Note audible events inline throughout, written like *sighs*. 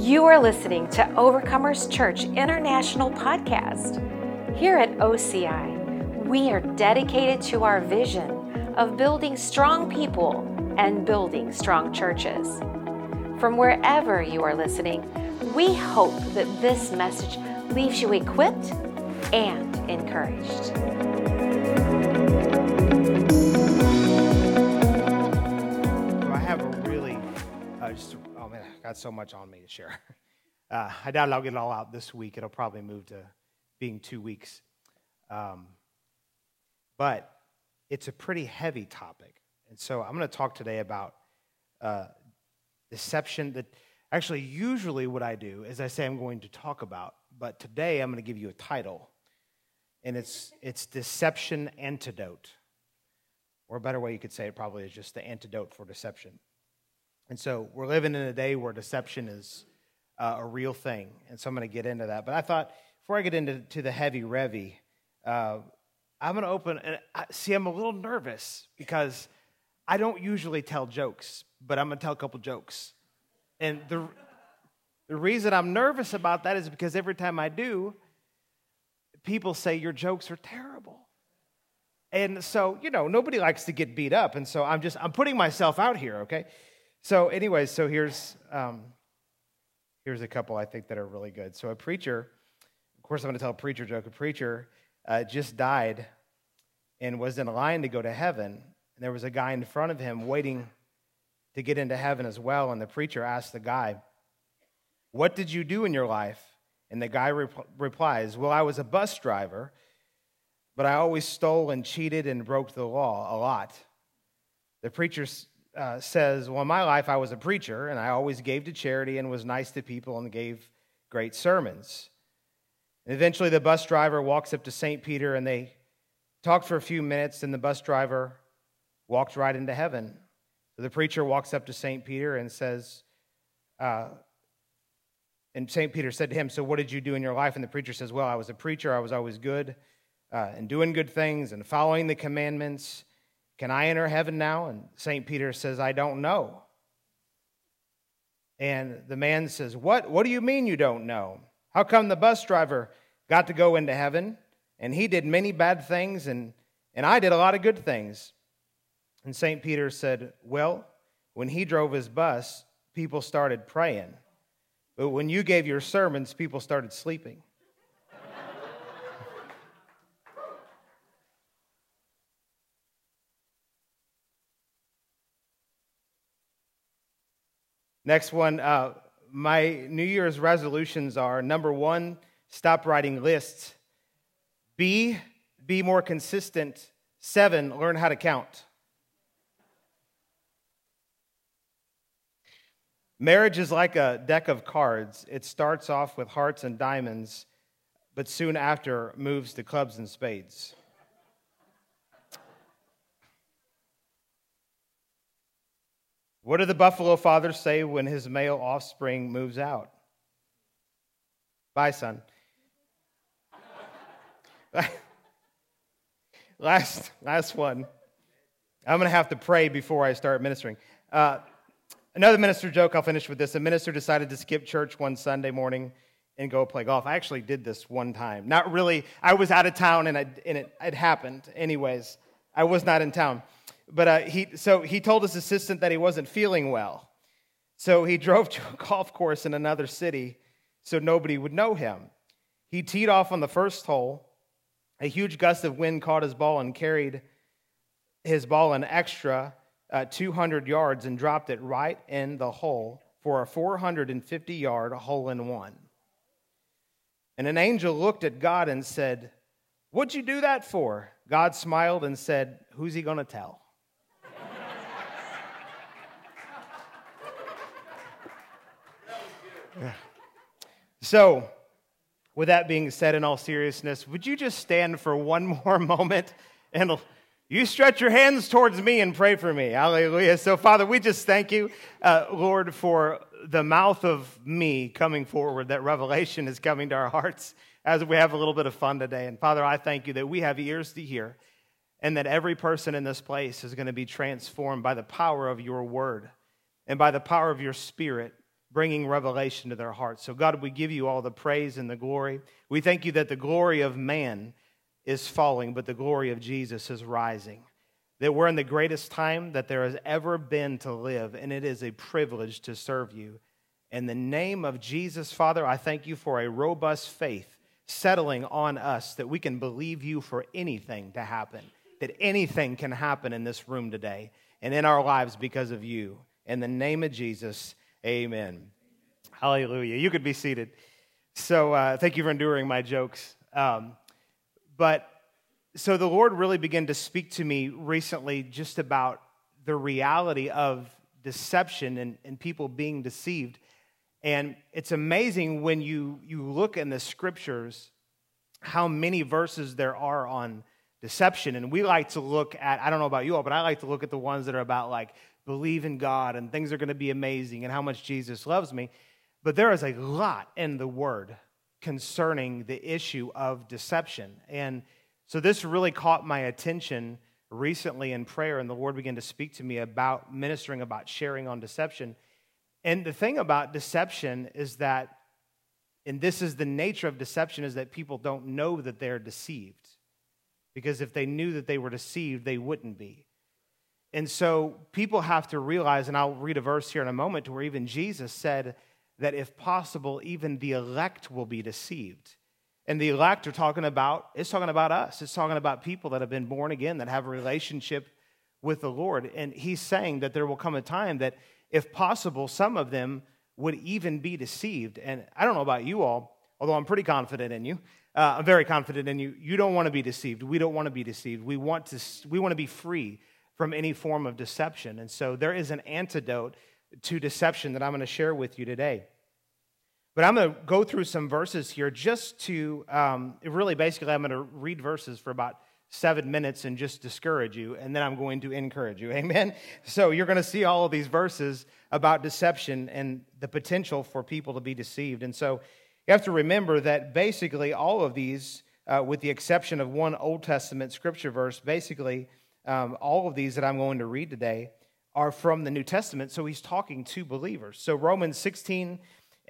You are listening to Overcomers Church International Podcast. Here at OCI, we are dedicated to our vision of building strong people and building strong churches. From wherever you are listening, we hope that this message leaves you equipped and encouraged. I have a really, uh, just, oh man, I got so much on me to share. *laughs* Uh, I doubt I'll get it all out this week. It'll probably move to being two weeks. Um, but it's a pretty heavy topic. And so I'm going to talk today about uh, deception that actually, usually, what I do is I say I'm going to talk about, but today I'm going to give you a title. And it's, it's Deception Antidote. Or a better way you could say it probably is just the antidote for deception. And so we're living in a day where deception is uh, a real thing. And so I'm going to get into that. But I thought before I get into to the heavy revy, uh, I'm going to open. And I, see, I'm a little nervous because I don't usually tell jokes, but I'm going to tell a couple jokes. And the, the reason I'm nervous about that is because every time I do, people say your jokes are terrible. And so, you know, nobody likes to get beat up. And so I'm just, I'm putting myself out here, okay? So, anyways, so here's, um, here's a couple I think that are really good. So, a preacher, of course, I'm going to tell a preacher joke. A preacher uh, just died and was in line to go to heaven. And there was a guy in front of him waiting to get into heaven as well. And the preacher asked the guy, What did you do in your life? And the guy rep- replies, Well, I was a bus driver, but I always stole and cheated and broke the law a lot. The preacher uh, says, Well, in my life, I was a preacher, and I always gave to charity and was nice to people and gave great sermons. And eventually, the bus driver walks up to St. Peter, and they talked for a few minutes, and the bus driver walked right into heaven. So the preacher walks up to St. Peter and says, uh, and St. Peter said to him, So what did you do in your life? And the preacher says, Well, I was a preacher. I was always good uh, and doing good things and following the commandments. Can I enter heaven now? And St. Peter says, I don't know. And the man says, What? What do you mean you don't know? How come the bus driver got to go into heaven and he did many bad things and, and I did a lot of good things? And St. Peter said, Well, when he drove his bus, people started praying. But when you gave your sermons, people started sleeping. Next one, uh, my New Year's resolutions are number one, stop writing lists. B, be more consistent. Seven, learn how to count. Marriage is like a deck of cards. It starts off with hearts and diamonds, but soon after moves to clubs and spades. What do the buffalo fathers say when his male offspring moves out? Bye, son. *laughs* last, last one. I'm going to have to pray before I start ministering. Uh, another minister joke, I'll finish with this. A minister decided to skip church one Sunday morning and go play golf. I actually did this one time. Not really, I was out of town and, I, and it, it happened. Anyways, I was not in town. But uh, he, so he told his assistant that he wasn't feeling well. So he *laughs* drove to a golf course in another city so nobody would know him. He teed off on the first hole. A huge gust of wind caught his ball and carried his ball an extra uh, 200 yards and dropped it right in the hole for a 450 yard hole in one. And an angel looked at God and said, What'd you do that for? God smiled and said, Who's he going to tell? So, with that being said, in all seriousness, would you just stand for one *laughs* more moment and you stretch your hands towards me and pray for me? Hallelujah. So, Father, we just thank you, uh, Lord, for the mouth of me coming forward, that revelation is coming to our hearts as we have a little bit of fun today. And, Father, I thank you that we have ears to hear and that every person in this place is going to be transformed by the power of your word and by the power of your spirit bringing revelation to their hearts. So, God, we give you all the praise and the glory. We thank you that the glory of man is falling, but the glory of Jesus is rising. That we're in the greatest time that there has ever been to live, and it is a privilege to serve you. In the name of Jesus, Father, I thank you for a robust faith settling on us that we can believe you for anything to happen, that anything can happen in this room today and in our lives because of you. In the name of Jesus, amen. Hallelujah. You could be seated. So, uh, thank you for enduring my jokes. Um, but so the Lord really began to speak to me recently just about the reality of deception and, and people being deceived. And it's amazing when you, you look in the scriptures how many verses there are on deception. And we like to look at, I don't know about you all, but I like to look at the ones that are about like believe in God and things are going to be amazing and how much Jesus loves me. But there is a lot in the word concerning the issue of deception. And so this really caught my attention recently in prayer, and the Lord began to speak to me about ministering about sharing on deception. And the thing about deception is that, and this is the nature of deception, is that people don't know that they're deceived. Because if they knew that they were deceived, they wouldn't be. And so people have to realize, and I'll read a verse here in a moment, where even Jesus said that if possible, even the elect will be deceived. And the elect are talking about, it's talking about us. It's talking about people that have been born again, that have a relationship with the Lord. And he's saying that there will come a time that if possible, some of them would even be deceived. And I don't know about you all, although I'm pretty confident in you. Uh, I'm very confident in you. You don't want to be deceived. We don't want to be deceived. We want to, we want to be free from any form of deception. And so there is an antidote to deception that I'm going to share with you today. But I'm going to go through some verses here just to um, really basically, I'm going to read verses for about seven minutes and just discourage you, and then I'm going to encourage you. *laughs* Amen? So you're going to see all of these verses about deception and the potential for people to be deceived. And so you have to remember that basically all of these, uh, with the exception of one Old Testament scripture verse, basically um, all of these that I'm going to read today are from the New Testament. So he's talking to believers. So Romans 16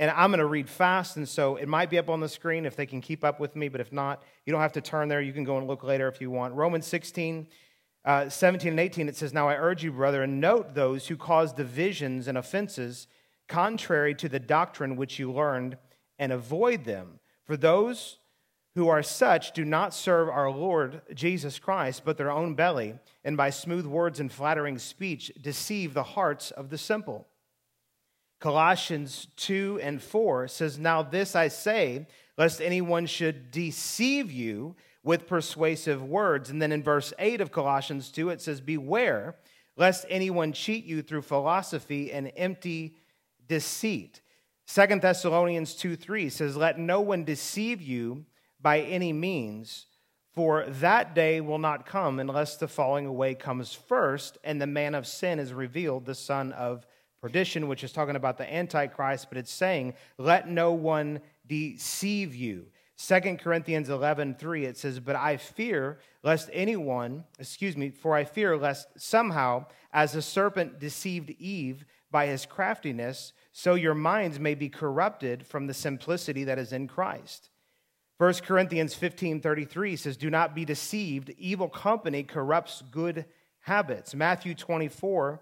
and I'm going to read fast, and so it might be up on the screen if they can keep up with me, but if not, you don't have to turn there. You can go and look later if you want. Romans 16, uh, 17 and 18, it says, Now I urge you, brother, and note those who cause divisions and offenses contrary to the doctrine which you learned, and avoid them. For those who are such do not serve our Lord Jesus Christ, but their own belly, and by smooth words and flattering speech deceive the hearts of the simple. Colossians 2 and 4 says, Now this I say, lest anyone should deceive you with persuasive words. And then in verse 8 of Colossians 2, it says, Beware lest anyone cheat you through philosophy and empty deceit. Second Thessalonians 2 3 says, Let no one deceive you by any means, for that day will not come unless the falling away comes first and the man of sin is revealed, the son of perdition, which is talking about the Antichrist, but it's saying, let no one deceive you. 2 Corinthians 11, 3, it says, But I fear lest anyone, excuse me, for I fear lest somehow, as the serpent deceived Eve by his craftiness, so your minds may be corrupted from the simplicity that is in Christ. 1 Corinthians 15, 33 says, Do not be deceived. Evil company corrupts good habits. Matthew 24,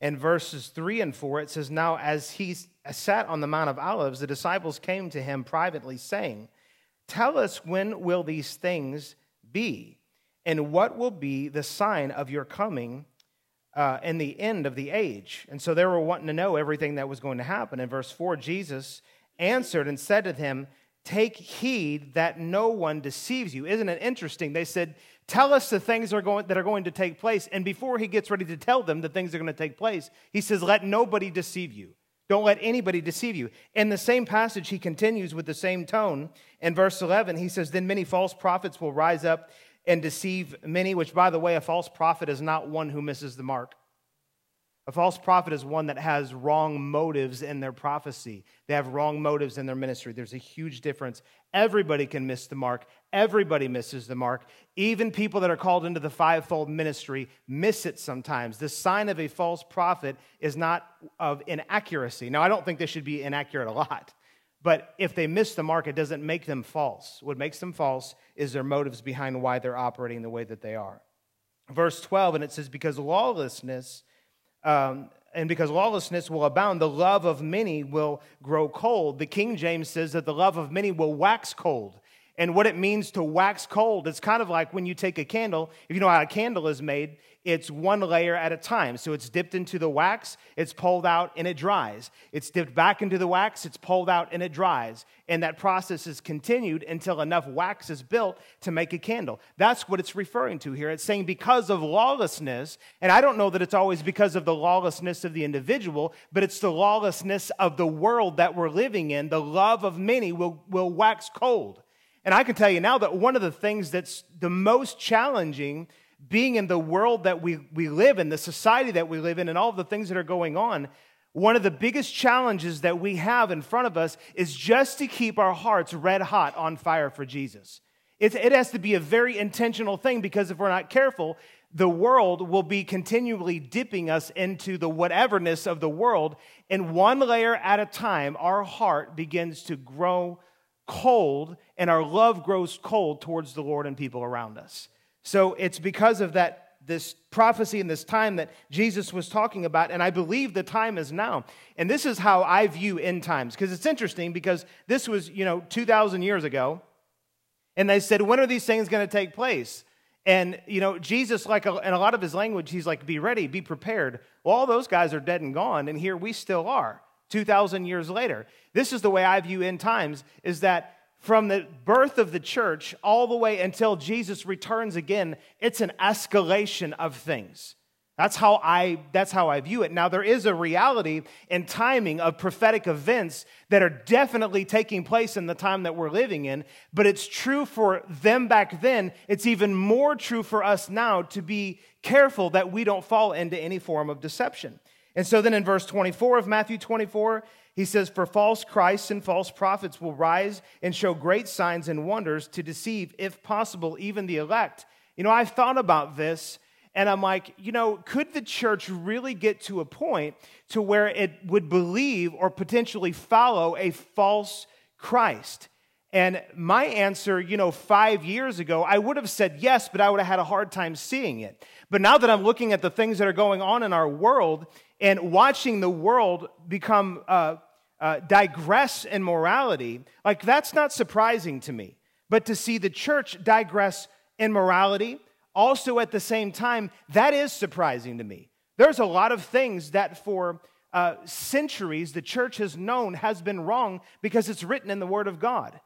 and verses 3 and 4, it says, Now as he sat on the Mount of Olives, the disciples came to him privately, saying, Tell us when will these things be, and what will be the sign of your coming uh, and the end of the age? And so they were wanting to know everything that was going to happen. In verse 4, Jesus answered and said to them, Take heed that no one deceives you. Isn't it interesting? They said, Tell us the things are going, that are going to take place. And before he gets ready to tell them the things are going to take place, he says, Let nobody deceive you. Don't let anybody deceive you. In the same passage, he continues with the same tone. In verse 11, he says, Then many false prophets will rise up and deceive many, which, by the way, a false prophet is not one who misses the mark. A false prophet is one that has wrong motives in their prophecy. They have wrong motives in their ministry. There's a huge difference. Everybody can miss the mark. Everybody misses the mark. Even people that are called into the fivefold ministry miss it sometimes. The sign of a false prophet is not of inaccuracy. Now, I don't think they should be inaccurate a lot, but if they miss the mark, it doesn't make them false. What makes them false is their motives behind why they're operating the way that they are. Verse 12, and it says, Because lawlessness um, and because lawlessness will abound, the love of many will grow cold. The King James says that the love of many will wax cold. And what it means to wax cold, it's kind of like when you take a candle. If you know how a candle is made, it's one layer at a time. So it's dipped into the wax, it's pulled out, and it dries. It's dipped back into the wax, it's pulled out, and it dries. And that process is continued until enough wax is built to make a candle. That's what it's referring to here. It's saying because of lawlessness, and I don't know that it's always because of the lawlessness of the individual, but it's the lawlessness of the world that we're living in. The love of many will, will wax cold. And I can tell you now that one of the things that's the most challenging being in the world that we, we live in, the society that we live in, and all the things that are going on, one of the biggest challenges that we have in front of us is just to keep our hearts red hot on fire for Jesus. It, it has to be a very intentional thing because if we're not careful, the world will be continually dipping us into the whateverness of the world. And one layer at a time, our heart begins to grow cold and our love grows cold towards the Lord and people around us. So it's because of that this prophecy and this time that Jesus was talking about, and I believe the time is now. And this is how I view end times, because it's interesting because this was, you know, 2,000 years ago, and they said, when are these things going to take place? And, you know, Jesus, like in a lot of his language, he's like, be ready, be prepared. Well, all those guys are dead and gone, and here we still are, 2,000 years later. This is the way I view end times, is that from the birth of the church all the way until Jesus returns again, it's an escalation of things. That's how I that's how I view it. Now there is a reality and timing of prophetic events that are definitely taking place in the time that we're living in, but it's true for them back then. It's even more true for us now to be careful that we don't fall into any form of deception. And so then in verse 24 of Matthew 24, he says, For false Christs and false prophets will rise and show great signs and wonders to deceive, if possible, even the elect. You know, I've thought about this and I'm like, you know, could the church really get to a point to where it would believe or potentially follow a false Christ? And my answer, you know, five years ago, I would have said yes, but I would have had a hard time seeing it. But now that I'm looking at the things that are going on in our world and watching the world become uh, uh, digress in morality, like that's not surprising to me. But to see the church digress in morality, also at the same time, that is surprising to me. There's a lot of things that for uh, centuries the church has known has been wrong because it's written in the Word of God.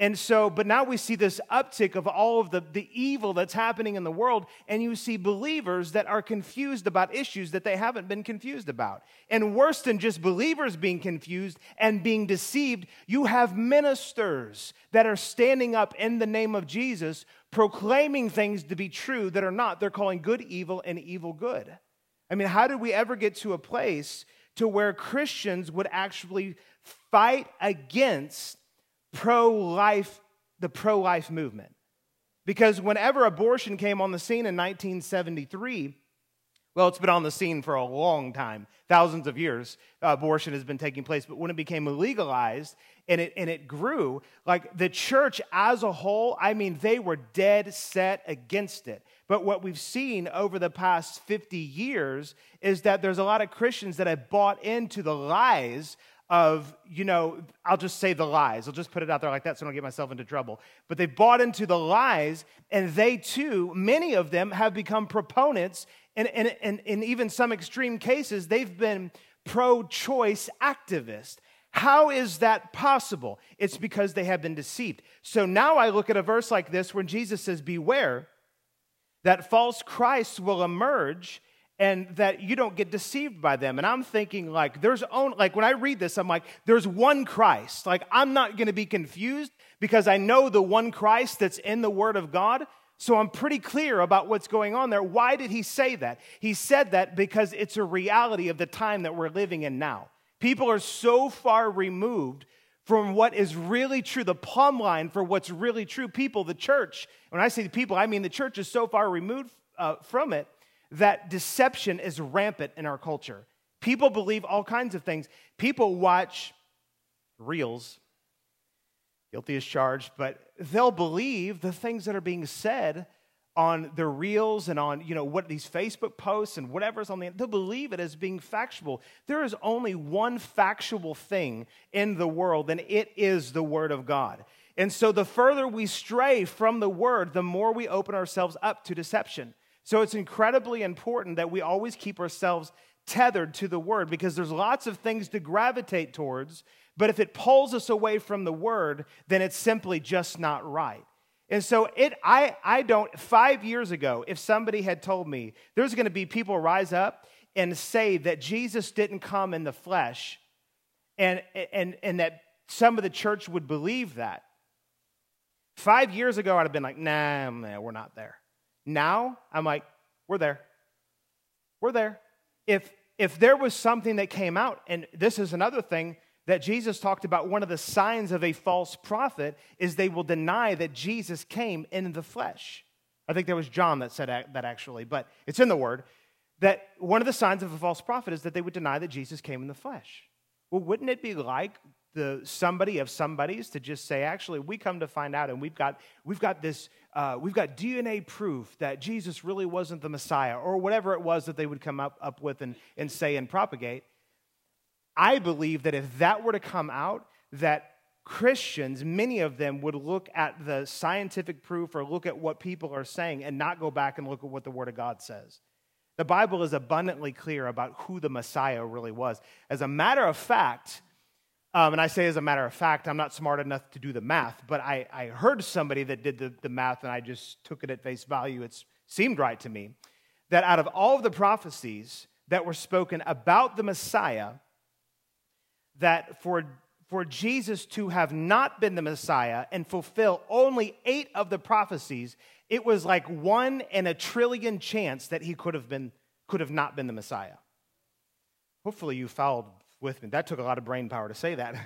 And so, but now we see this uptick of all of the, the evil that's happening in the world, and you see believers that are confused about issues that they haven't been confused about. And worse than just believers being confused and being deceived, you have ministers that are standing up in the name of Jesus, proclaiming things to be true that are not. They're calling good evil and evil good. I mean, how did we ever get to a place to where Christians would actually fight against pro life, the pro life movement. Because whenever abortion came on the scene in 1973, well, it's been on the scene for a long time, thousands of years. Abortion has been taking place, but when it became legalized and it, and it grew, like the church as a whole, I mean, they were dead set against it. But what we've seen over the past 50 years is that there's a lot of Christians that have bought into the lies of, you know, I'll just say the lies. I'll just put it out there like that so I don't get myself into trouble. But they bought into the lies, and they too, many of them have become proponents, and, and, and in even some extreme cases, they've been pro choice activists. How is that possible? It's because they have been deceived. So now I look at a verse like this when Jesus says, Beware that false Christs will emerge and that you don't get deceived by them. And I'm thinking, like, there's only, like, when I read this, I'm like, there's one Christ. Like, I'm not going to be confused because I know the one Christ that's in the Word of God. So I'm pretty clear about what's going on there. Why did he say that? He said that because it's a reality of the time that we're living in now. People are so far removed from what is really true, the plumb line for what's really true. People, the church, when I say the people, I mean the church is so far removed uh, from it that deception is rampant in our culture. People believe all kinds of things. People watch reels, guilty as charged, but they'll believe the things that are being said on the reels and on you know what these facebook posts and whatever's on the they'll believe it as being factual there is only one factual thing in the world and it is the word of god and so the further we stray from the word the more we open ourselves up to deception so it's incredibly important that we always keep ourselves tethered to the word because there's lots of things to gravitate towards but if it pulls us away from the word then it's simply just not right and so it I I don't 5 years ago if somebody had told me there's going to be people rise up and say that Jesus didn't come in the flesh and and and that some of the church would believe that 5 years ago I'd have been like nah, nah we're not there. Now I'm like we're there. We're there. If if there was something that came out and this is another thing that Jesus talked about one of the signs of a false prophet is they will deny that Jesus came in the flesh. I think there was John that said that actually, but it's in the word that one of the signs of a false prophet is that they would deny that Jesus came in the flesh. Well, wouldn't it be like the somebody of somebody's to just say, actually, we come to find out, and we've got we've got this uh, we've got DNA proof that Jesus really wasn't the Messiah, or whatever it was that they would come up, up with and, and say and propagate. I believe that if that were to come out, that Christians, many of them would look at the scientific proof or look at what people are saying and not go back and look at what the Word of God says. The Bible is abundantly clear about who the Messiah really was. As a matter of fact, um, and I say as a matter of fact, I'm not smart enough to do the math, but I, I heard somebody that did the, the math and I just took it at face value. It seemed right to me that out of all of the prophecies that were spoken about the Messiah, that for, for Jesus to have not been the Messiah and fulfill only eight of the prophecies, it was like one in a trillion chance that he could have been could have not been the Messiah. Hopefully you followed with me. That took a lot of brain power to say that.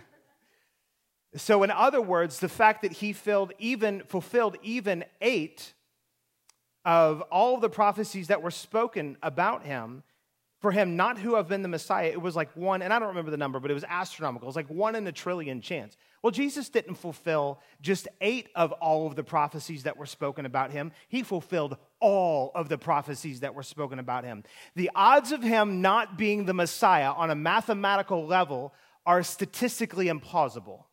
*laughs* so in other words, the fact that he filled even fulfilled even eight of all the prophecies that were spoken about him for him not who have been the Messiah, it was like one, and I don't remember the number, but it was astronomical. It was like one in a trillion chance. Well, Jesus didn't fulfill just eight of all of the prophecies that were spoken about him. He fulfilled all of the prophecies that were spoken about him. The odds of him not being the Messiah on a mathematical level are statistically implausible.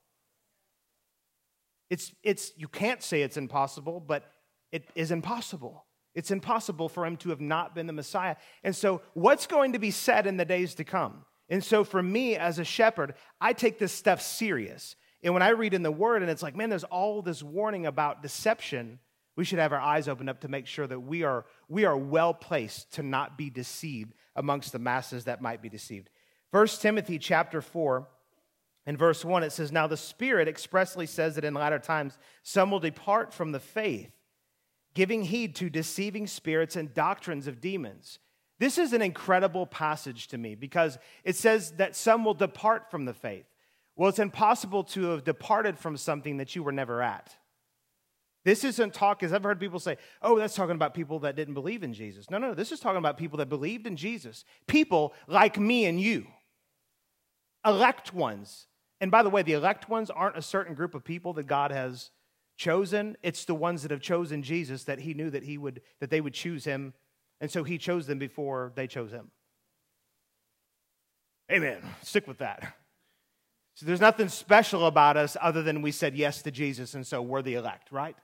It's, it's, you can't say it's impossible, but it is impossible. It's impossible for him to have not been the Messiah. And so, what's going to be said in the days to come? And so, for me as a shepherd, I take this stuff serious. And when I read in the Word and it's like, man, there's all this warning about deception, we should have our eyes opened up to make sure that we are, we are well placed to not be deceived amongst the masses that might be deceived. 1 Timothy chapter 4 and verse 1, it says, Now the Spirit expressly says that in latter times some will depart from the faith giving heed to deceiving spirits and doctrines of demons. This is an incredible passage to me because it says that some will depart from the faith. Well, it's impossible to have departed from something that you were never at. This isn't talk, as I've heard people say, oh, that's talking about people that didn't believe in Jesus. No, no, this is talking about people that believed in Jesus. People like me and you, elect ones. And by the way, the elect ones aren't a certain group of people that God has chosen. It's the ones that have chosen jesus that he knew that he would that they would choose him. And so he chose them before they chose him. Amen. Stick with that. So there's nothing special about us other than we said yes to jesus and so we're the elect right?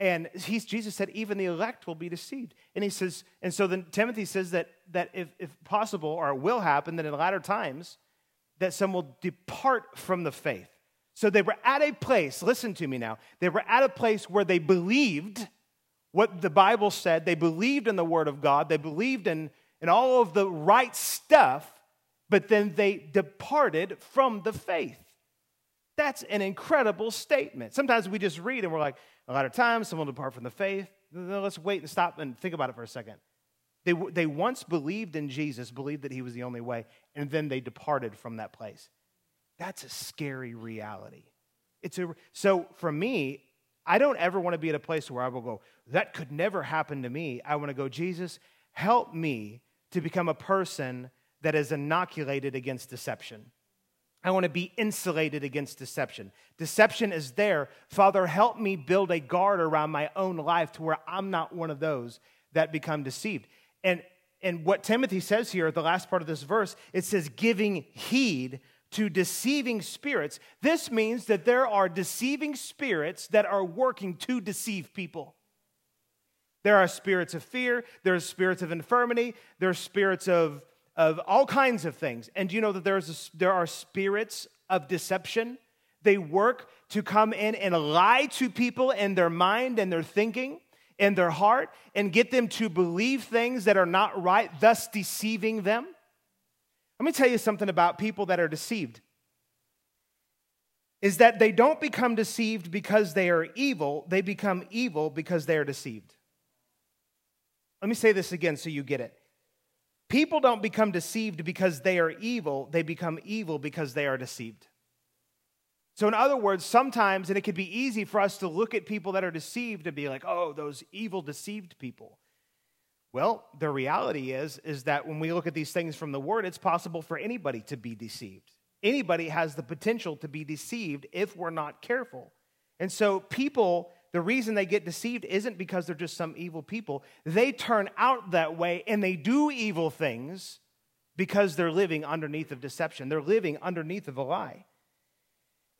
And he's, jesus said even the elect will be deceived. And he says and so then timothy says that that if, if possible or it will happen that in latter times that some will depart from the faith so they were at a place, listen to me now, they were at a place where they believed what the Bible said, they believed in the Word of God, they believed in, in all of the right stuff, but then they departed from the faith. That's an incredible statement. Sometimes we just read and we're like, a lot of times someone will depart from the faith. Let's wait and stop and think about it for a second. They, they once believed in Jesus, believed that he was the only way, and then they departed from that place. That's a scary reality. It's a, so for me, I don't ever want to be at a place where I will go, that could never happen to me. I want to go, Jesus, help me to become a person that is inoculated against deception. I want to be insulated against deception. Deception is there. Father, help me build a guard around my own life to where I'm not one of those that become deceived. And, and what Timothy says here, at the last part of this verse, it says, giving heed to deceiving spirits. This means that there are deceiving spirits that are working to deceive people. There are spirits of fear, there are spirits of infirmity, there are spirits of, of all kinds of things. And do you know that there's a, there are spirits of deception? They work to come in and lie to people in their mind and their thinking and their heart and get them to believe things that are not right, thus deceiving them. Let me tell you something about people that are deceived. Is that they don't become deceived because they are evil, they become evil because they are deceived. Let me say this again so you get it. People don't become deceived because they are evil, they become evil because they are deceived. So, in other words, sometimes, and it could be easy for us to look at people that are deceived and be like, oh, those evil, deceived people. Well, the reality is, is that when we look at these things from the word, it's possible for anybody to be deceived. Anybody has the potential to be deceived if we're not careful. And so, people, the reason they get deceived isn't because they're just some evil people. They turn out that way and they do evil things because they're living underneath of deception. They're living underneath of a lie.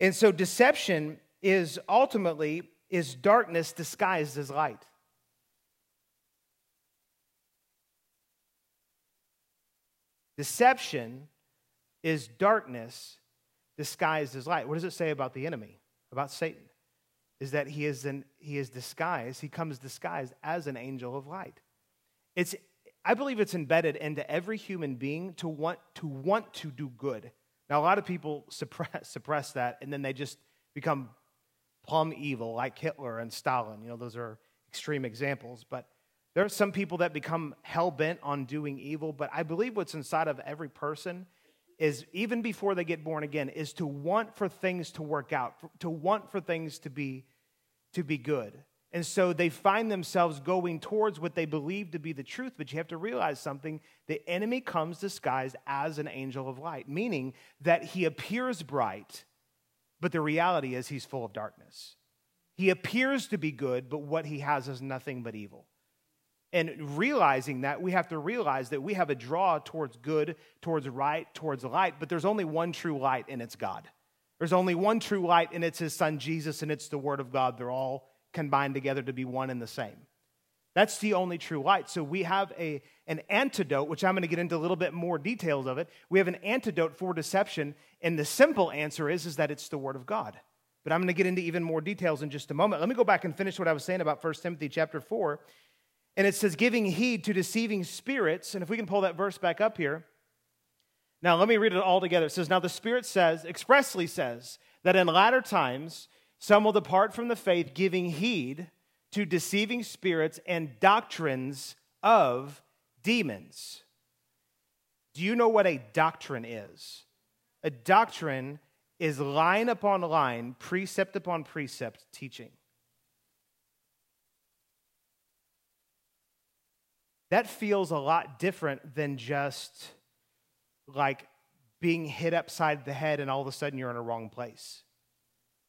And so deception is ultimately is darkness disguised as light. Deception is darkness disguised as light. What does it say about the enemy, about Satan? Is that he is, an, he is disguised, he comes disguised as an angel of light. It's, I believe it's embedded into every human being to want to, want to do good. Now, a lot of people suppress, *laughs* suppress that and then they just become plumb evil, like Hitler and Stalin. You know, those are extreme examples. But there are some people that become hell bent on doing evil. But I believe what's inside of every person is, even before they get born again, is to want for things to work out, to want for things to be, to be good. And so they find themselves going towards what they believe to be the truth. But you have to realize something the enemy comes disguised as an angel of light, meaning that he appears bright, but the reality is he's full of darkness. He appears to be good, but what he has is nothing but evil. And realizing that, we have to realize that we have a draw towards good, towards right, towards light, but there's only one true light, and it's God. There's only one true light, and it's his son Jesus, and it's the word of God. They're all combined together to be one and the same. That's the only true light. So we have a, an antidote, which I'm going to get into a little bit more details of it. We have an antidote for deception, and the simple answer is, is that it's the Word of God. But I'm going to get into even more details in just a moment. Let me go back and finish what I was saying about 1 Timothy chapter 4. And it says, giving heed to deceiving spirits. And if we can pull that verse back up here. Now, let me read it all together. It says, Now the Spirit says, expressly says, that in latter times some will depart from the faith, giving heed to deceiving spirits and doctrines of demons. Do you know what a doctrine is? A doctrine is line upon line, precept upon precept teaching. That feels a lot different than just like being hit upside the head and all of a sudden you're in a wrong place.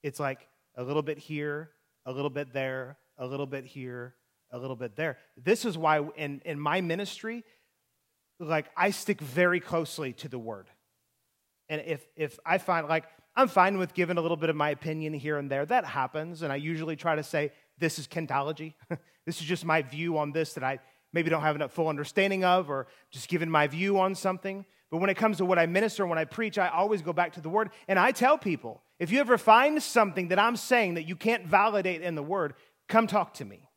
It's like a little bit here, a little bit there, a little bit here, a little bit there. This is why in, in my ministry, like I stick very closely to the word. And if if I find like I'm fine with giving a little bit of my opinion here and there, that happens. And I usually try to say, this is Kentology. *laughs* this is just my view on this that I maybe don't have a full understanding of, or just giving my view on something. But when it comes to what I minister when I preach, I always go back to the word. And I tell people, if you ever find something that I'm saying that you can't validate in the word, come talk to me.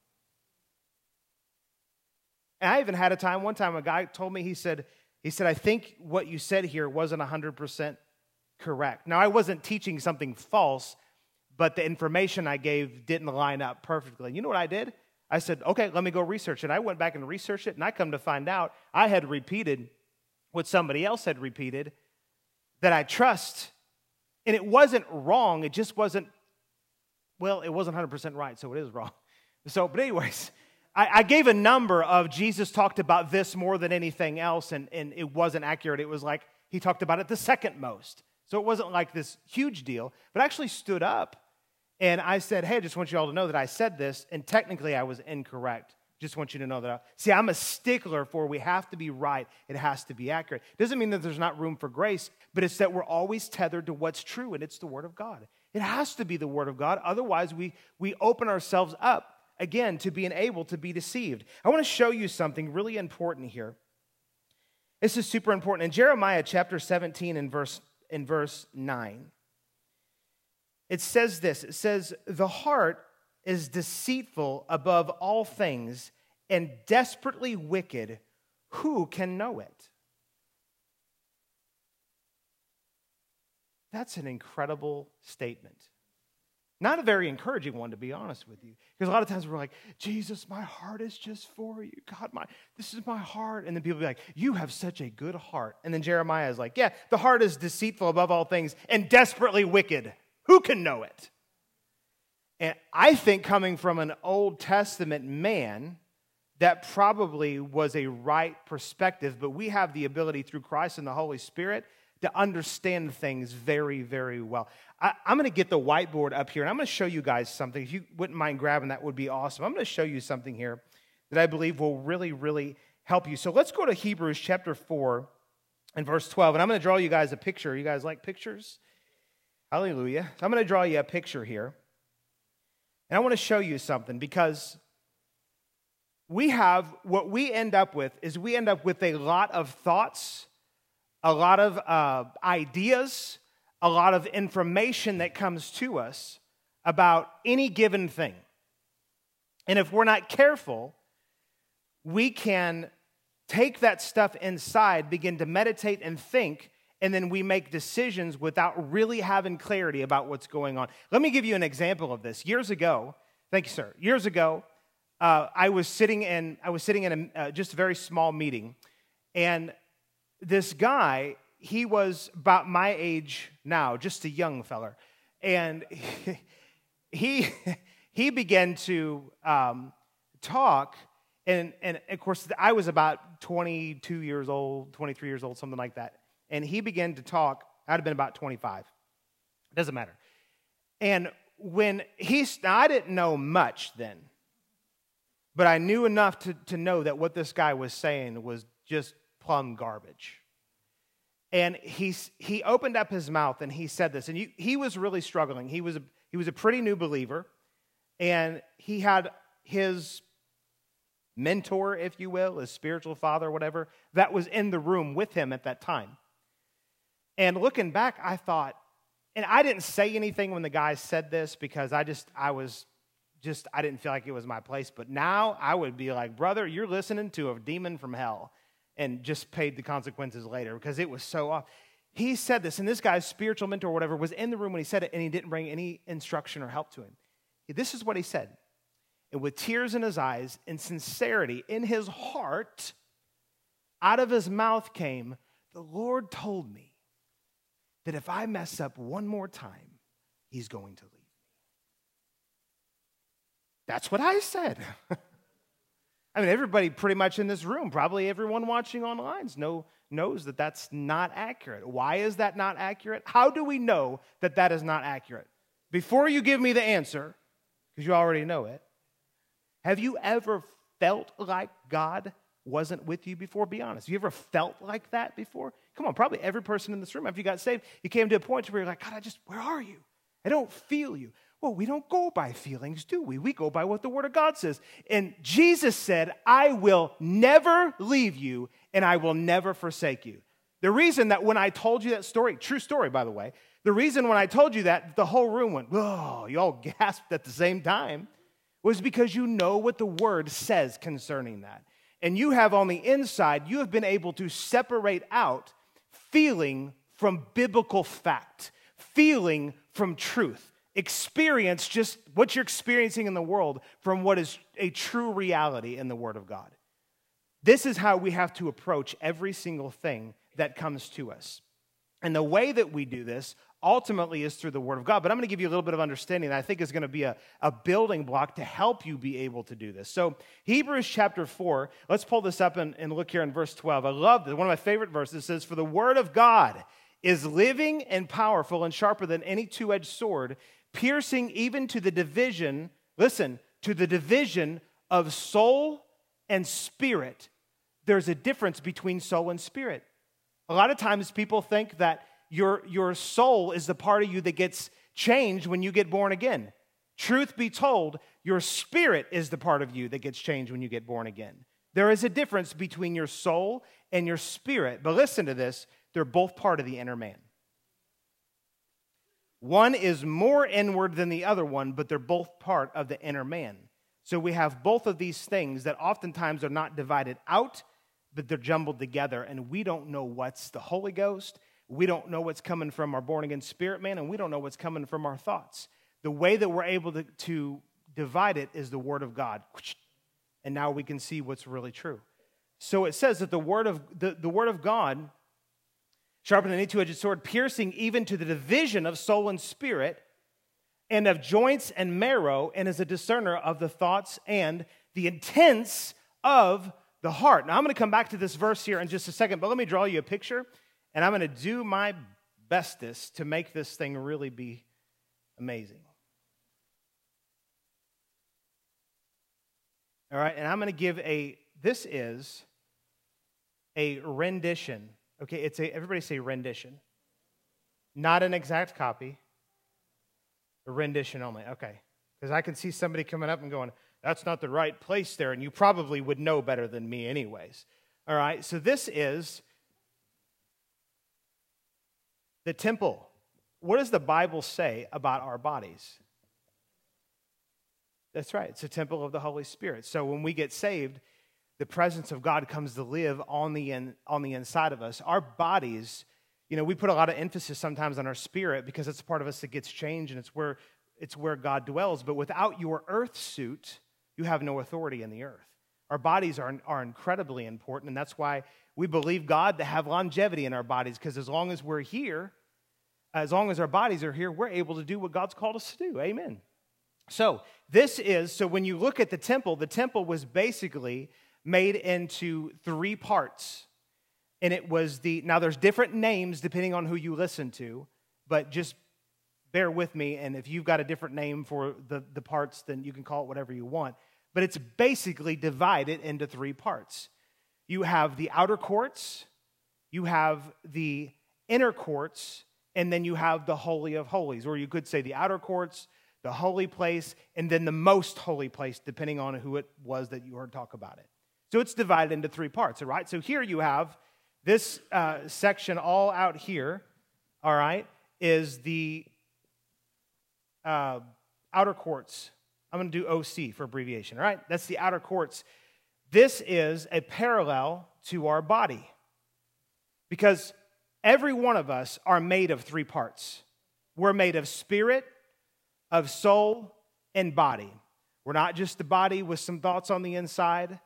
And I even had a time, one time, a guy told me, he said, he said, I think what you said here wasn't 100% correct. Now, I wasn't teaching something false, but the information I gave didn't line up perfectly. You know what I did? I said, okay, let me go research it. I went back and researched it, and I come to find out I had repeated what somebody else had repeated that I trust. And it wasn't wrong, it just wasn't, well, it wasn't 100% right, so it is wrong. *laughs* So, but, anyways, I, I gave a number of Jesus talked about this more than anything else, and, and it wasn't accurate. It was like he talked about it the second most. So it wasn't like this huge deal, but I actually stood up and I said, Hey, I just want you all to know that I said this, and technically I was incorrect. Just want you to know that. I, see, I'm a stickler for we have to be right, it has to be accurate. Doesn't mean that there's not room for grace, but it's that we're always tethered to what's true, and it's the Word of God. It has to be the Word of God. Otherwise, we, we open ourselves up again to being able to be deceived. I want to show you something really important here. This is super important. In Jeremiah chapter 17 and verse, in verse 9, it says this it says, The heart is deceitful above all things and desperately wicked. Who can know it? That's an incredible statement. Not a very encouraging one, to be honest with you. Because a lot of times we're like, Jesus, my heart is just for you. God, my this is my heart. And then people be like, You have such a good heart. And then Jeremiah is like, Yeah, the heart is deceitful above all things and desperately wicked. Who can know it? And I think coming from an Old Testament man, that probably was a right perspective, but we have the ability through Christ and the Holy Spirit to understand things very, very well. I, am going to get the whiteboard up here and I'm going to show you guys something. If you wouldn't mind grabbing that, would be awesome. I'm going to show you something here that I believe will really, really help you. So let's go to Hebrews chapter 4 and verse 12. And I'm going to draw you guys a picture. You guys like pictures? Hallelujah. I'm going to draw you a picture here. And I want to show you something because we have what we end up with is we end up with a lot of thoughts, a lot of uh, ideas, a lot of information that comes to us about any given thing. And if we're not careful, we can take that stuff inside, begin to meditate and think, and then we make decisions without really having clarity about what's going on. Let me give you an example of this. Years ago, thank you, sir. Years ago, uh, I was sitting in I was sitting in a, uh, just a very small meeting, and this guy he was about my age now, just a young feller, and *laughs* he he began to um, talk. And, and of course, I was about 22 years old, 23 years old, something like that and he began to talk. I'd have been about 25. It Doesn't matter. And when he, I didn't know much then, but I knew enough to, to know that what this guy was saying was just plumb garbage. And he, he opened up his mouth and he said this, and he, he was really struggling. He was, a, he was a pretty new believer, and he had his mentor, if you will, his spiritual father, whatever, that was in the room with him at that time. And looking back, I thought, and I didn't say anything when the guy said this because I just, I was just, I didn't feel like it was my place. But now I would be like, brother, you're listening to a demon from hell and just paid the consequences later because it was so off. He said this, and this guy's spiritual mentor or whatever was in the room when he said it, and he didn't bring any instruction or help to him. This is what he said. And with tears in his eyes and sincerity in his heart, out of his mouth came, The Lord told me that if I mess up one more time, he's going to leave me. That's what I said. *laughs* I mean, everybody pretty much in this room, probably everyone watching online, know, knows that that's not accurate. Why is that not accurate? How do we know that that is not accurate? Before you give me the answer, because you already know it, have you ever felt like God wasn't with you before? Be honest. Have you ever felt like that before? Come on, probably every person in this room, after you got saved, you came to a point where you're like, God, I just, where are you? I don't feel you. Well, we don't go by feelings, do we? We go by what the Word of God says. And Jesus said, I will never leave you and I will never forsake you. The reason that when I told you that story, true story, by the way, the reason when I told you that, the whole room went, oh, you all *laughs* gasped at the same time, was because you know what the Word says concerning that. And you have on the inside, you have been able to separate out feeling from biblical fact, feeling from truth, experience just what you're experiencing in the world from what is a true reality in the Word of God. This is how we have to approach every single thing that comes to us. And the way that we do this ultimately is through the Word of God. But I'm going to give you a little bit of understanding I think is going to be a, a building block to help you be able to do this. So, Hebrews chapter 4, let's pull this up and, and look here in verse 12. I love this. One of my favorite verses says, For the Word of God is living and powerful and sharper than any two edged sword, piercing even to the division, listen, to the division of soul and spirit. There's a difference between soul and spirit. A lot of times people think that your, your soul is the part of you that gets changed when you get born again. Truth be told, your spirit is the part of you that gets changed when you get born again. There is a difference between your soul and your spirit. But listen to this they're both part of the inner man. One is more inward than the other one, but they're both part of the inner man. So we have both of these things that oftentimes are not divided out, but they're jumbled together, and we don't know what's the Holy Ghost we don't know what's coming from our born again spirit man, and we don't know what's coming from our thoughts. The way that we're able to, to divide it is the Word of God. And now we can see what's really true. So it says that the Word of, the, the word of God, sharper than any two edged sword, piercing even to the division of soul and spirit, and of joints and marrow, and is a discerner of the thoughts and the intents of the heart. Now, I'm going to come back to this verse here in just a second, but let me draw you a picture and I'm going to do my bestest to make this thing really be amazing. All right, and I'm going to give a, this is a rendition. Okay, it's a, everybody say rendition. Not an exact copy, a rendition only. Okay, because I can see somebody coming up and going, that's not the right place there, and you probably would know better than me, anyways. All right, so this is the temple. What does the Bible say about our bodies? That's right, it's a temple of the Holy Spirit. So when we get saved, the presence of God comes to live on the, in, on the inside of us. Our bodies, you know, we put a lot of emphasis sometimes on our spirit because it's part of us that gets changed and it's where, it's where God dwells. But without your earth suit, you have no authority in the earth. Our bodies are, are incredibly important, and that's why we believe God to have longevity in our bodies because as long as we're here, as long as our bodies are here, we're able to do what God's called us to do. Amen. So, this is so when you look at the temple, the temple was basically made into three parts. And it was the, now there's different names depending on who you listen to, but just bear with me. And if you've got a different name for the, the parts, then you can call it whatever you want. But it's basically divided into three parts. You have the outer courts, you have the inner courts, and then you have the Holy of Holies, or you could say the outer courts, the holy place, and then the most holy place, depending on who it was that you heard talk about it. So it's divided into three parts, all right? So here you have this uh, section all out here, all right, is the uh, outer courts. I'm going to do OC for abbreviation, all right? That's the outer courts. This is a parallel to our body because every one of us are made of three parts we're made of spirit, of soul, and body. We're not just the body with some thoughts on the inside.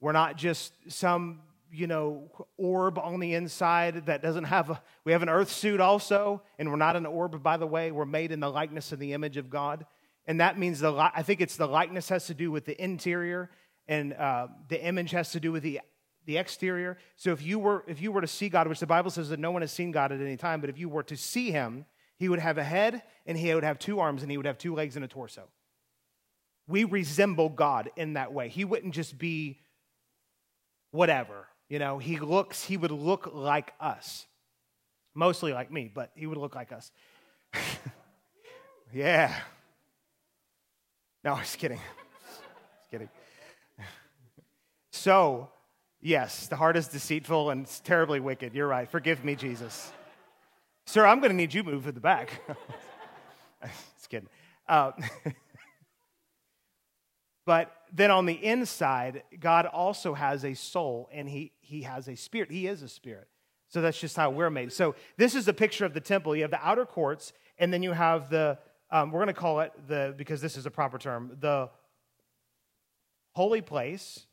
We're not just some, you know, orb on the inside that doesn't have a, we have an earth suit also, and we're not an orb, by the way. We're made in the likeness and the image of God. And that means the, I think it's the likeness has to do with the interior, and uh, the image has to do with the the exterior. So if you were if you were to see God, which the Bible says that no one has seen God at any time, but if you were to see him, he would have a head and he would have two arms and he would have two legs and a torso. We resemble God in that way. He wouldn't just be whatever, you know, he looks he would look like us. Mostly like me, but he would look like us. *laughs* yeah. No, *laughs* I was kidding. Just kidding. So, Yes, the heart is deceitful and it's terribly wicked. You're right. Forgive me, Jesus. Sir, I'm going to need you move to the back. *laughs* Just kidding. Uh, *laughs* but then on the inside, God also has a soul and he, he has a spirit. He is a spirit. So that's just how we're made. So this is a picture of the temple. You have the outer courts, and then you have the, um, we're going to call it the, because this is a proper term, the holy place.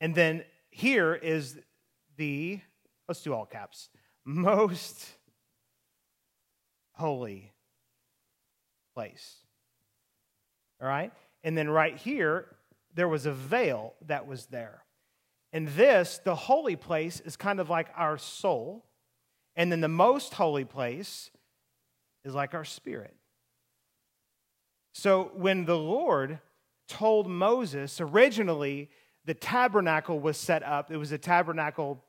And then here is the, let's do all caps, most holy place. All right? And then right here, there was a veil that was there. And this, the holy place, is kind of like our soul. And then the most holy place is like our spirit. So when the Lord told Moses, originally the tabernacle was set up, it was a tabernacle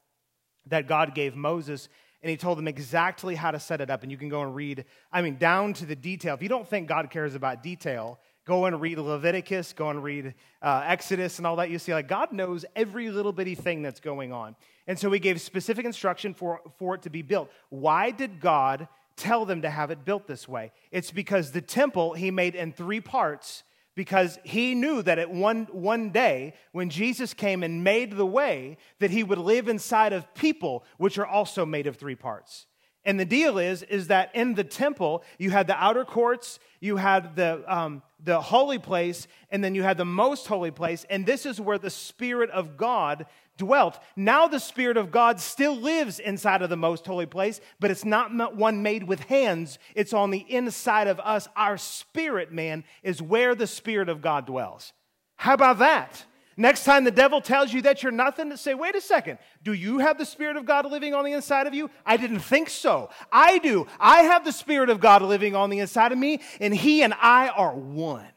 that God gave Moses, and he told them exactly how to set it up. And you can go and read, I mean, down to the detail. If you don't think God cares about detail, Go and read Leviticus, go and read uh, Exodus and all that. You see, like, God knows every little bitty thing that's going on. And so he gave specific instruction for, for it to be built. Why did God tell them to have it built this way? It's because the temple he made in three parts because he knew that at one, one day when jesus came and made the way that he would live inside of people which are also made of three parts and the deal is, is that in the temple, you had the outer courts, you had the, um, the holy place, and then you had the most holy place. And this is where the Spirit of God dwelt. Now the Spirit of God still lives inside of the most holy place, but it's not one made with hands. It's on the inside of us. Our spirit, man, is where the Spirit of God dwells. How about that? Next time the devil tells you that you're nothing, say, wait a second, do you have the Spirit of God living on the inside of you? I didn't think so. I do. I have the Spirit of God living on the inside of me, and He and I are one.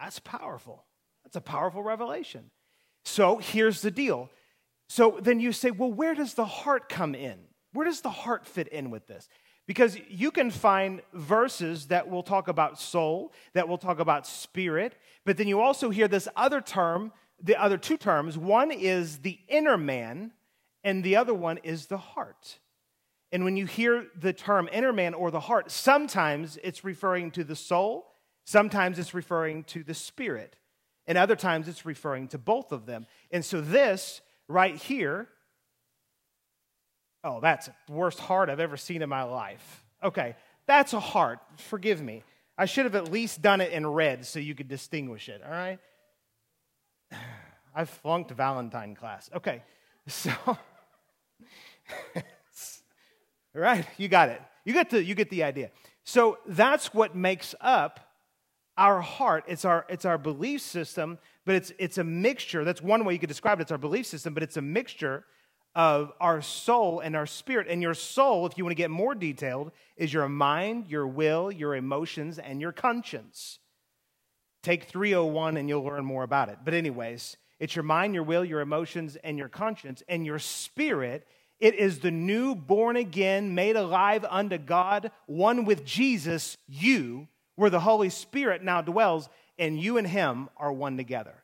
That's powerful. That's a powerful revelation. So here's the deal. So then you say, well, where does the heart come in? Where does the heart fit in with this? Because you can find verses that will talk about soul, that will talk about spirit, but then you also hear this other term, the other two terms. One is the inner man, and the other one is the heart. And when you hear the term inner man or the heart, sometimes it's referring to the soul, sometimes it's referring to the spirit, and other times it's referring to both of them. And so, this right here Oh, that's the worst heart I've ever seen in my life. Okay, that's a heart. Forgive me. I should have at least done it in red so you could distinguish it, all right? *sighs* I've flunked Valentine class. Okay, *laughs* so, *laughs* right, you got it. You get, the, you get the idea. So that's what makes up our heart. It's our, it's our belief system, but it's, it's a mixture. That's one way you could describe it. It's our belief system, but it's a mixture of our soul and our spirit. And your soul, if you want to get more detailed, is your mind, your will, your emotions, and your conscience. Take 301 and you'll learn more about it. But, anyways, it's your mind, your will, your emotions, and your conscience. And your spirit, it is the new, born again, made alive unto God, one with Jesus, you, where the Holy Spirit now dwells, and you and Him are one together.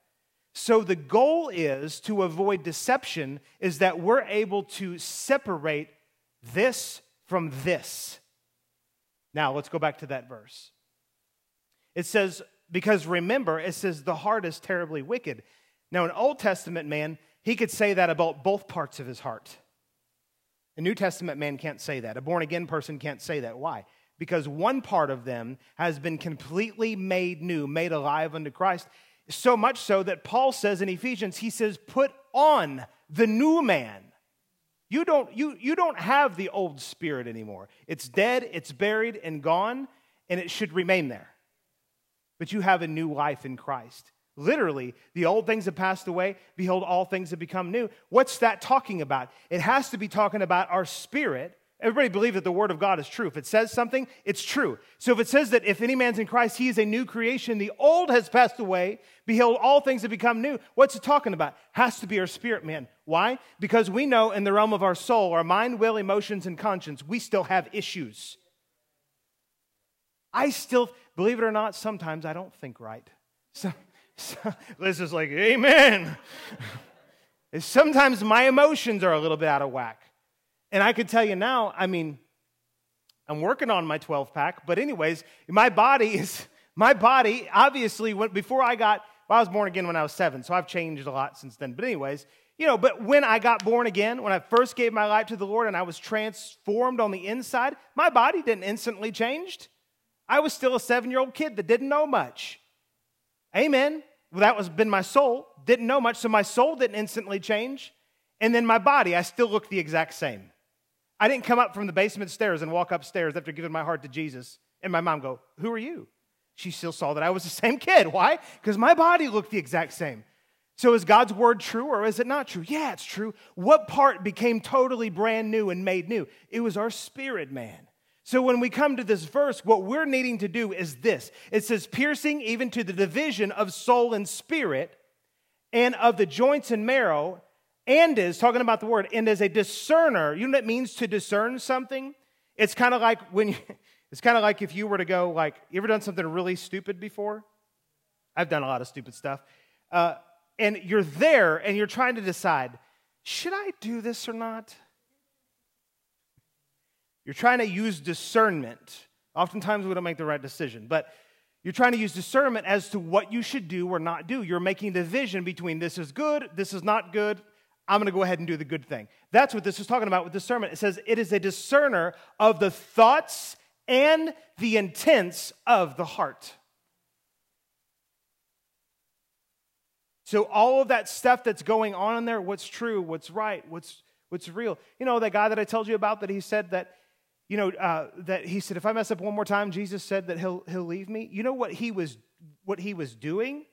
So the goal is to avoid deception is that we're able to separate this from this. Now, let's go back to that verse. It says, because remember, it says the heart is terribly wicked. Now, an Old Testament man, he could say that about both parts of his heart. A New Testament man can't say that. A born again person can't say that. Why? Because one part of them has been completely made new, made alive unto Christ, so much so that Paul says in Ephesians, he says, put on the new man. You don't, you, you don't have the old spirit anymore. It's dead, it's buried, and gone, and it should remain there. But you have a new life in Christ. Literally, the old things have passed away. Behold, all things have become new. What's that talking about? It has to be talking about our spirit Everybody believe that the word of God is true. If it says something, it's true. So if it says that if any man's in Christ, he is a new creation, the old has passed away, behold, all things have become new. What's it talking about? Has to be our spirit man. Why? Because we know in the realm of our soul, our mind, will, emotions, and conscience, we still have issues. I still, believe it or not, sometimes I don't think right. *laughs* So, so Liz is like, Amen. *laughs* sometimes my emotions are a little bit out of whack. And I could tell you now, I mean, I'm working on my 12 pack, but anyways, my body is *laughs* my body obviously went before I got Well, I was born again when I was seven, so I've changed a lot since then. But, anyways, you know, but when I got born again, when I first gave my life to the Lord and I was transformed on the inside, my body didn't instantly change. I was still a seven year old kid that didn't know much. Amen. Well, that was been my soul, didn't know much, so my soul didn't instantly change. And then my body, I still look the exact same. I didn't come up from the basement stairs and walk upstairs after giving my heart to Jesus. And my mom go, Who are you? She still saw that I was the *laughs* same kid. Why? Because my body looked the exact same. So is God's word true or is it not true? Yeah, it's true. What part became totally brand new and made new? It was our spirit, man. So when we come to this verse, what we're needing to do is this it says, piercing even to the division of soul and spirit, and of the joints and marrow, and is talking about the word, and is a discerner. You know what it means to discern something? It's kind of like when you, *laughs* it's kind of like if you were to go, like, you ever done something really stupid before? I've done a lot of stupid stuff. Uh, and you're there and you're trying to decide, should I do this or not? You're trying to use discernment. Oftentimes we don't make the right decision, but you're trying to use discernment as to what you should do or not do. You're making a division between this is good, this is not good. I'm going to go ahead and do the good thing. That's what this is talking about with discernment. It says it is a discerner of the thoughts and the intents of the heart. So, all of that stuff that's going on in there, what's true, what's right, what's, what's real. You know, that guy that I told you about that he said that you know, uh, that he said, if I mess up one more time, Jesus said that he'll, he'll leave me. You know what he was, what he was doing?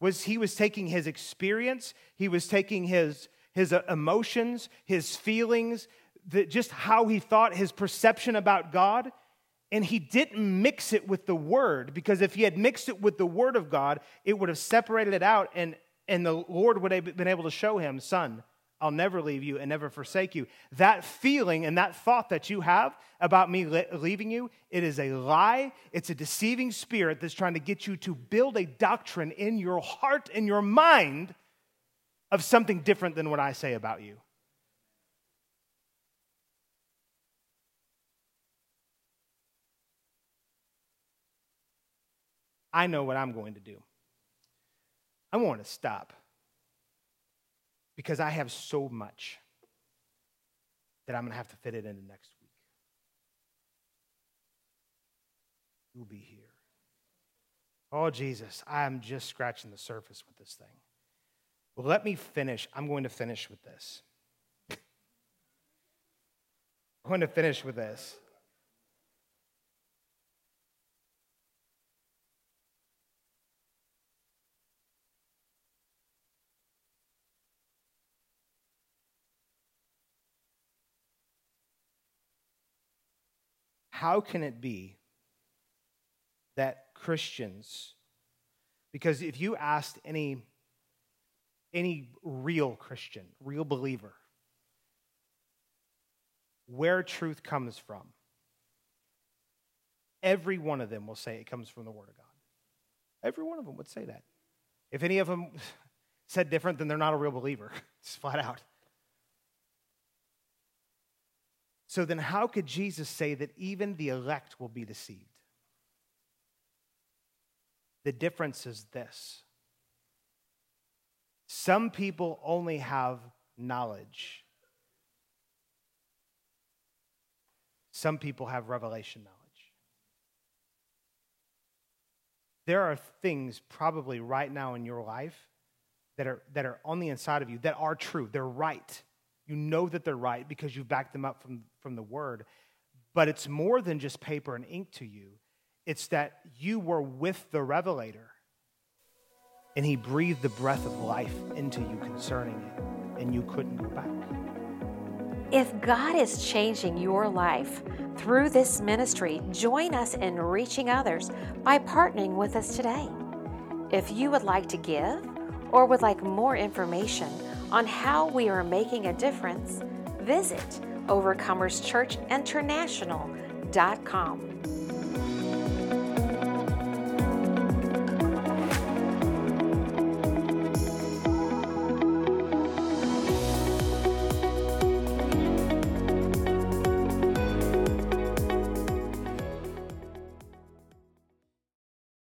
Was he was taking his experience, he was taking his, his uh, emotions, his feelings, the, just how he thought, his perception about God, and he didn't mix it with the word because if he had mixed it with the word of God, it would have separated it out and, and the Lord would have been able to show him, son, I'll never leave you and never forsake you. That feeling and that thought that you have about me leaving you, it is a lie. It's a deceiving spirit that's trying to get you to build a doctrine in your heart and your mind of something different than what I say about you. I know what I'm going to do. I want to stop because I have so much that I'm going to have to fit it into next week. You'll be here. Oh, Jesus, I am just scratching the surface with this thing. Let me finish. I'm going to finish with this. I'm going to finish with this. how can it be that Christians, because if you asked any, any real Christian, real believer, where truth comes from, every one of them will say it comes from the Word of God. Every one of them would say that. If any of them *laughs* said different, then they're not a real believer, *laughs* just flat out. So then, how could Jesus say that even the elect will be deceived? The difference is this some people only have knowledge, some people have revelation knowledge. There are things probably right now in your life that are, that are on the inside of you that are true, they're right. You know that they're right because you've backed them up from, from the word. But it's more than just paper and ink to you, it's that you were with the revelator and he breathed the breath of life into you concerning it, and you couldn't go back. If God is changing your life through this ministry, join us in reaching others by partnering with us today. If you would like to give or would like more information, on how we are making a difference, visit overcomerschurchinternational.com.